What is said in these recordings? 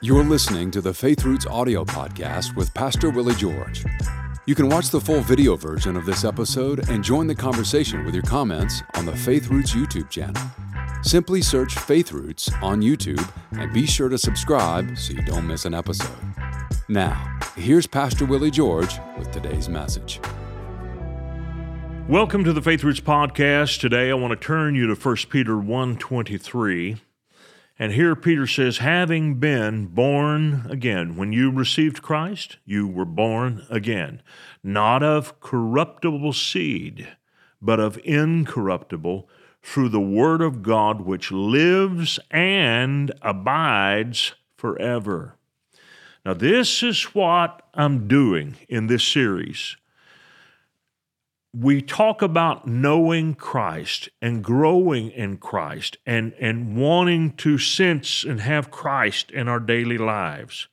You're listening to the Faith Roots audio podcast with Pastor Willie George. You can watch the full video version of this episode and join the conversation with your comments on the Faith Roots YouTube channel. Simply search Faith Roots on YouTube and be sure to subscribe so you don't miss an episode. Now, here's Pastor Willie George with today's message. Welcome to the Faith Roots podcast. Today I want to turn you to 1 Peter 1:23. And here Peter says, having been born again, when you received Christ, you were born again, not of corruptible seed, but of incorruptible, through the Word of God which lives and abides forever. Now, this is what I'm doing in this series we talk about knowing Christ and growing in Christ and, and wanting to sense and have Christ in our daily lives.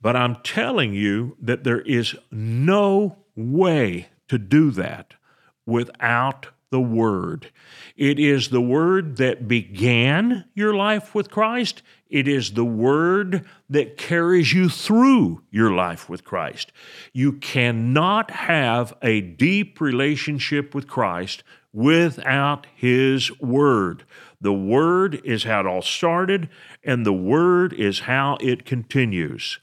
But I'm telling you that there is no way to do that without the Word. It is the Word that began your life with Christ. It is the Word that carries you through your life with Christ. You cannot have a deep relationship with Christ without His Word. The Word is how it all started, and the Word is how it continues.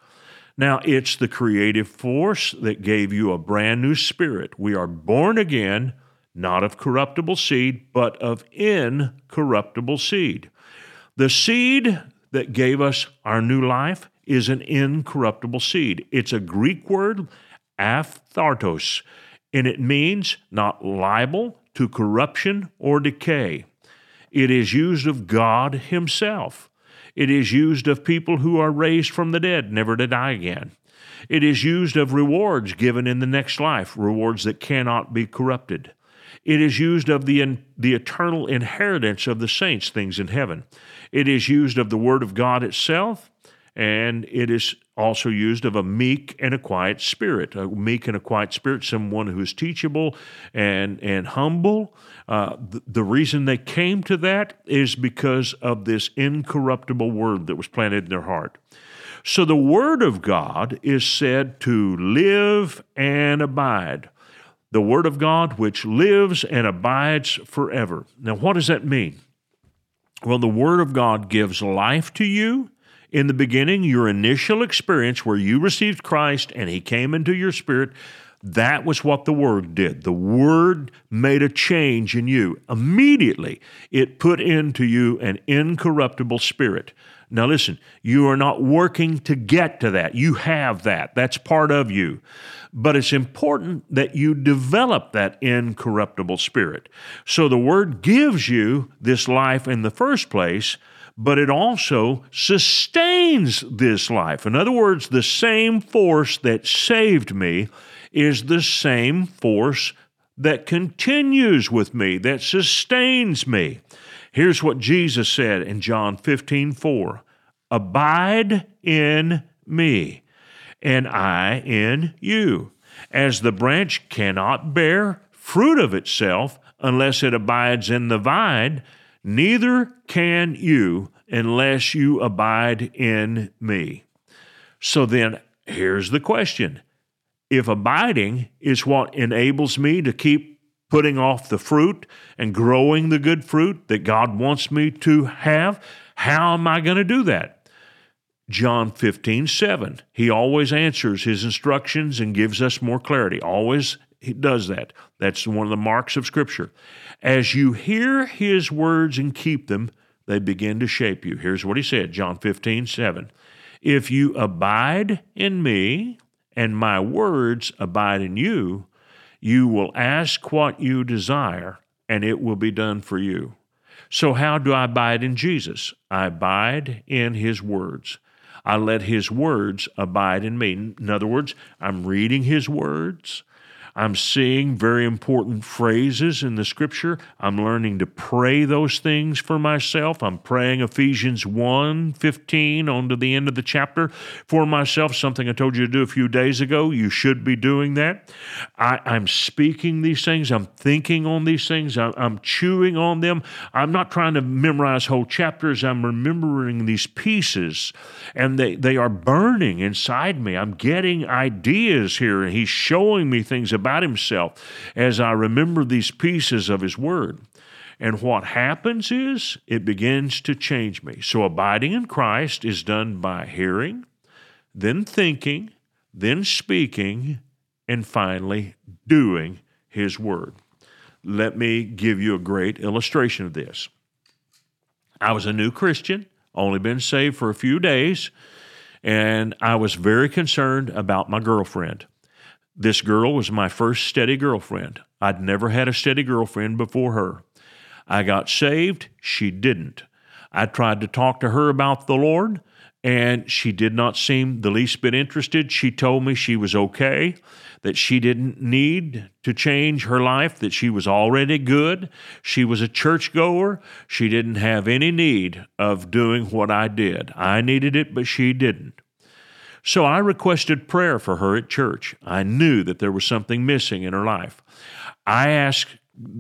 Now, it's the creative force that gave you a brand new spirit. We are born again not of corruptible seed, but of incorruptible seed. The seed that gave us our new life is an incorruptible seed. It's a Greek word, aphthartos, and it means not liable to corruption or decay. It is used of God Himself. It is used of people who are raised from the dead, never to die again. It is used of rewards given in the next life, rewards that cannot be corrupted. It is used of the, the eternal inheritance of the saints, things in heaven. It is used of the Word of God itself, and it is also used of a meek and a quiet spirit. A meek and a quiet spirit, someone who is teachable and, and humble. Uh, the, the reason they came to that is because of this incorruptible word that was planted in their heart. So the Word of God is said to live and abide the Word of God which lives and abides forever. Now, what does that mean? Well, the Word of God gives life to you. In the beginning, your initial experience where you received Christ and He came into your spirit, that was what the Word did. The Word made a change in you. Immediately, it put into you an incorruptible spirit. Now, listen, you are not working to get to that. You have that. That's part of you. But it's important that you develop that incorruptible spirit. So the Word gives you this life in the first place, but it also sustains this life. In other words, the same force that saved me is the same force that continues with me, that sustains me. Here's what Jesus said in John 15 4 Abide in me, and I in you. As the branch cannot bear fruit of itself unless it abides in the vine, neither can you unless you abide in me. So then, here's the question If abiding is what enables me to keep putting off the fruit and growing the good fruit that God wants me to have, how am I going to do that? John 15, 7. He always answers his instructions and gives us more clarity. Always he does that. That's one of the marks of Scripture. As you hear his words and keep them, they begin to shape you. Here's what he said John 15, 7. If you abide in me and my words abide in you, you will ask what you desire, and it will be done for you. So, how do I abide in Jesus? I abide in His words. I let His words abide in me. In other words, I'm reading His words. I'm seeing very important phrases in the scripture. I'm learning to pray those things for myself. I'm praying Ephesians 1 15 on to the end of the chapter for myself, something I told you to do a few days ago. You should be doing that. I, am speaking these things. I'm thinking on these things. I'm, I'm chewing on them. I'm not trying to memorize whole chapters. I'm remembering these pieces, and they, they are burning inside me. I'm getting ideas here, and He's showing me things about about himself as I remember these pieces of his word. And what happens is it begins to change me. So abiding in Christ is done by hearing, then thinking, then speaking, and finally doing his word. Let me give you a great illustration of this. I was a new Christian, only been saved for a few days, and I was very concerned about my girlfriend. This girl was my first steady girlfriend. I'd never had a steady girlfriend before her. I got saved, she didn't. I tried to talk to her about the Lord, and she did not seem the least bit interested. She told me she was okay, that she didn't need to change her life, that she was already good. She was a churchgoer. She didn't have any need of doing what I did. I needed it, but she didn't. So I requested prayer for her at church. I knew that there was something missing in her life. I asked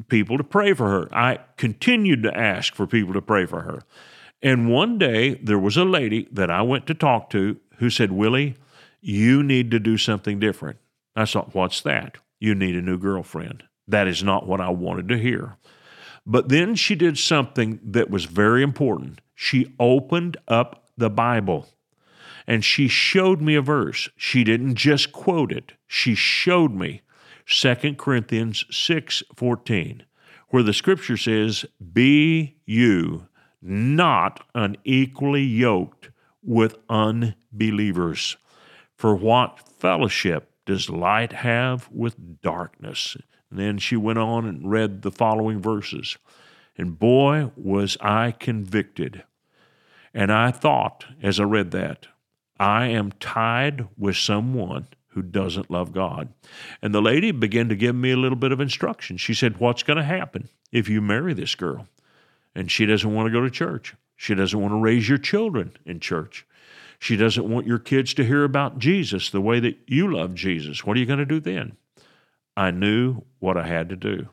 people to pray for her. I continued to ask for people to pray for her. And one day there was a lady that I went to talk to who said, Willie, you need to do something different. I thought, what's that? You need a new girlfriend. That is not what I wanted to hear. But then she did something that was very important. She opened up the Bible and she showed me a verse. She didn't just quote it, she showed me 2 Corinthians 6:14, where the scripture says, "Be you not unequally yoked with unbelievers. For what fellowship does light have with darkness?" And then she went on and read the following verses. And boy, was I convicted. And I thought, as I read that, I am tied with someone who doesn't love God. And the lady began to give me a little bit of instruction. She said, What's going to happen if you marry this girl? And she doesn't want to go to church. She doesn't want to raise your children in church. She doesn't want your kids to hear about Jesus the way that you love Jesus. What are you going to do then? I knew what I had to do.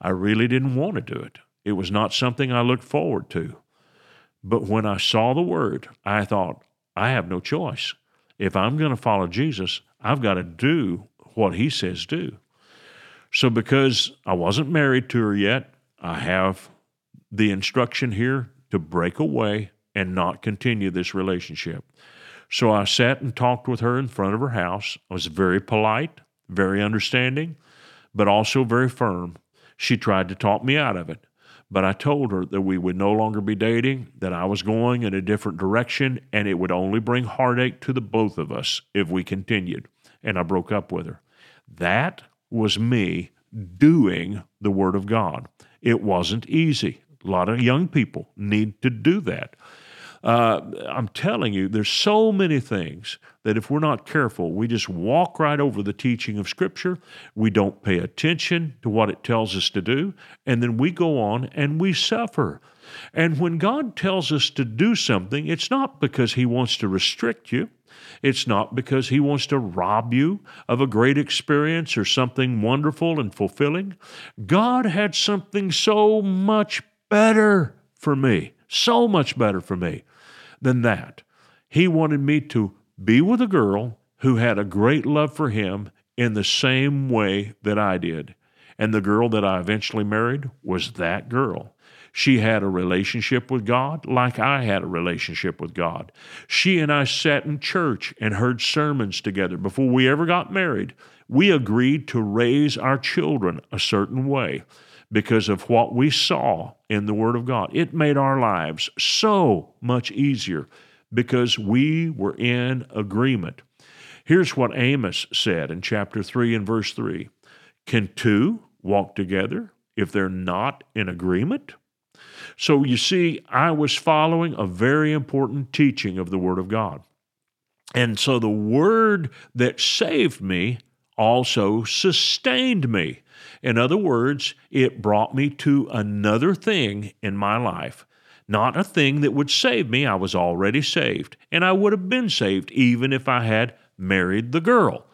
I really didn't want to do it. It was not something I looked forward to. But when I saw the word, I thought, I have no choice. If I'm going to follow Jesus, I've got to do what he says do. So, because I wasn't married to her yet, I have the instruction here to break away and not continue this relationship. So, I sat and talked with her in front of her house. I was very polite, very understanding, but also very firm. She tried to talk me out of it. But I told her that we would no longer be dating, that I was going in a different direction, and it would only bring heartache to the both of us if we continued. And I broke up with her. That was me doing the Word of God. It wasn't easy. A lot of young people need to do that. Uh, I'm telling you, there's so many things that if we're not careful, we just walk right over the teaching of Scripture. We don't pay attention to what it tells us to do, and then we go on and we suffer. And when God tells us to do something, it's not because He wants to restrict you. It's not because He wants to rob you of a great experience or something wonderful and fulfilling. God had something so much better for me, so much better for me than that. He wanted me to be with a girl who had a great love for him in the same way that I did. And the girl that I eventually married was that girl. She had a relationship with God like I had a relationship with God. She and I sat in church and heard sermons together before we ever got married. We agreed to raise our children a certain way because of what we saw in the Word of God. It made our lives so much easier because we were in agreement. Here's what Amos said in chapter 3 and verse 3 Can two walk together if they're not in agreement? So you see, I was following a very important teaching of the Word of God. And so the Word that saved me also sustained me. In other words, it brought me to another thing in my life. Not a thing that would save me. I was already saved, and I would have been saved even if I had married the girl.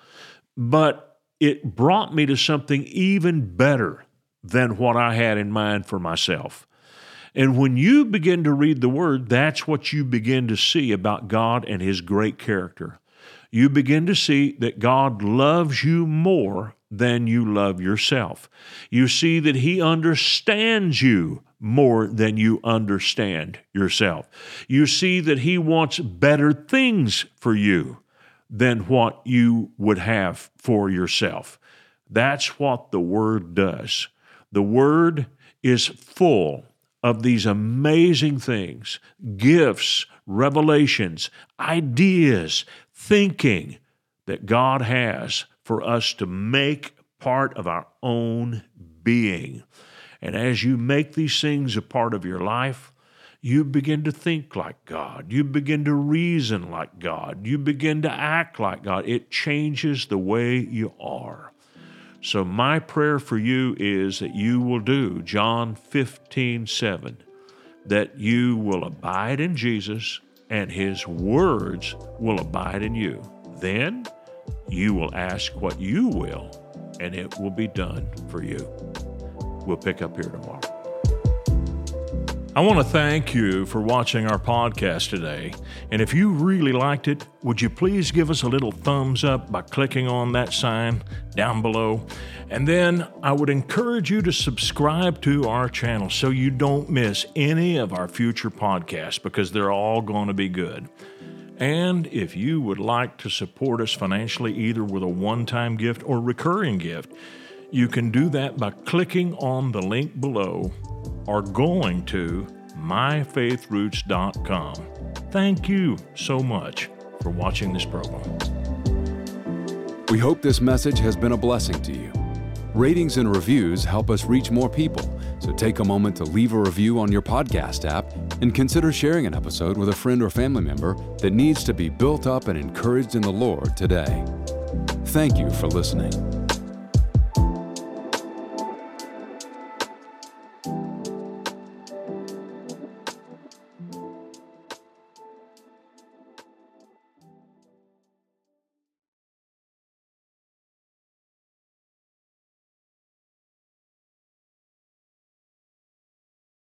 But it brought me to something even better than what I had in mind for myself. And when you begin to read the Word, that's what you begin to see about God and His great character. You begin to see that God loves you more than you love yourself. You see that He understands you more than you understand yourself. You see that He wants better things for you than what you would have for yourself. That's what the Word does. The Word is full of these amazing things gifts, revelations, ideas, thinking that God has for us to make part of our own being. And as you make these things a part of your life, you begin to think like God. You begin to reason like God. You begin to act like God. It changes the way you are. So, my prayer for you is that you will do John 15, 7, that you will abide in Jesus and his words will abide in you. Then you will ask what you will, and it will be done for you. We'll pick up here tomorrow. I want to thank you for watching our podcast today. And if you really liked it, would you please give us a little thumbs up by clicking on that sign down below? And then I would encourage you to subscribe to our channel so you don't miss any of our future podcasts because they're all going to be good. And if you would like to support us financially, either with a one time gift or recurring gift, you can do that by clicking on the link below or going to myfaithroots.com. Thank you so much for watching this program. We hope this message has been a blessing to you. Ratings and reviews help us reach more people, so take a moment to leave a review on your podcast app and consider sharing an episode with a friend or family member that needs to be built up and encouraged in the Lord today. Thank you for listening.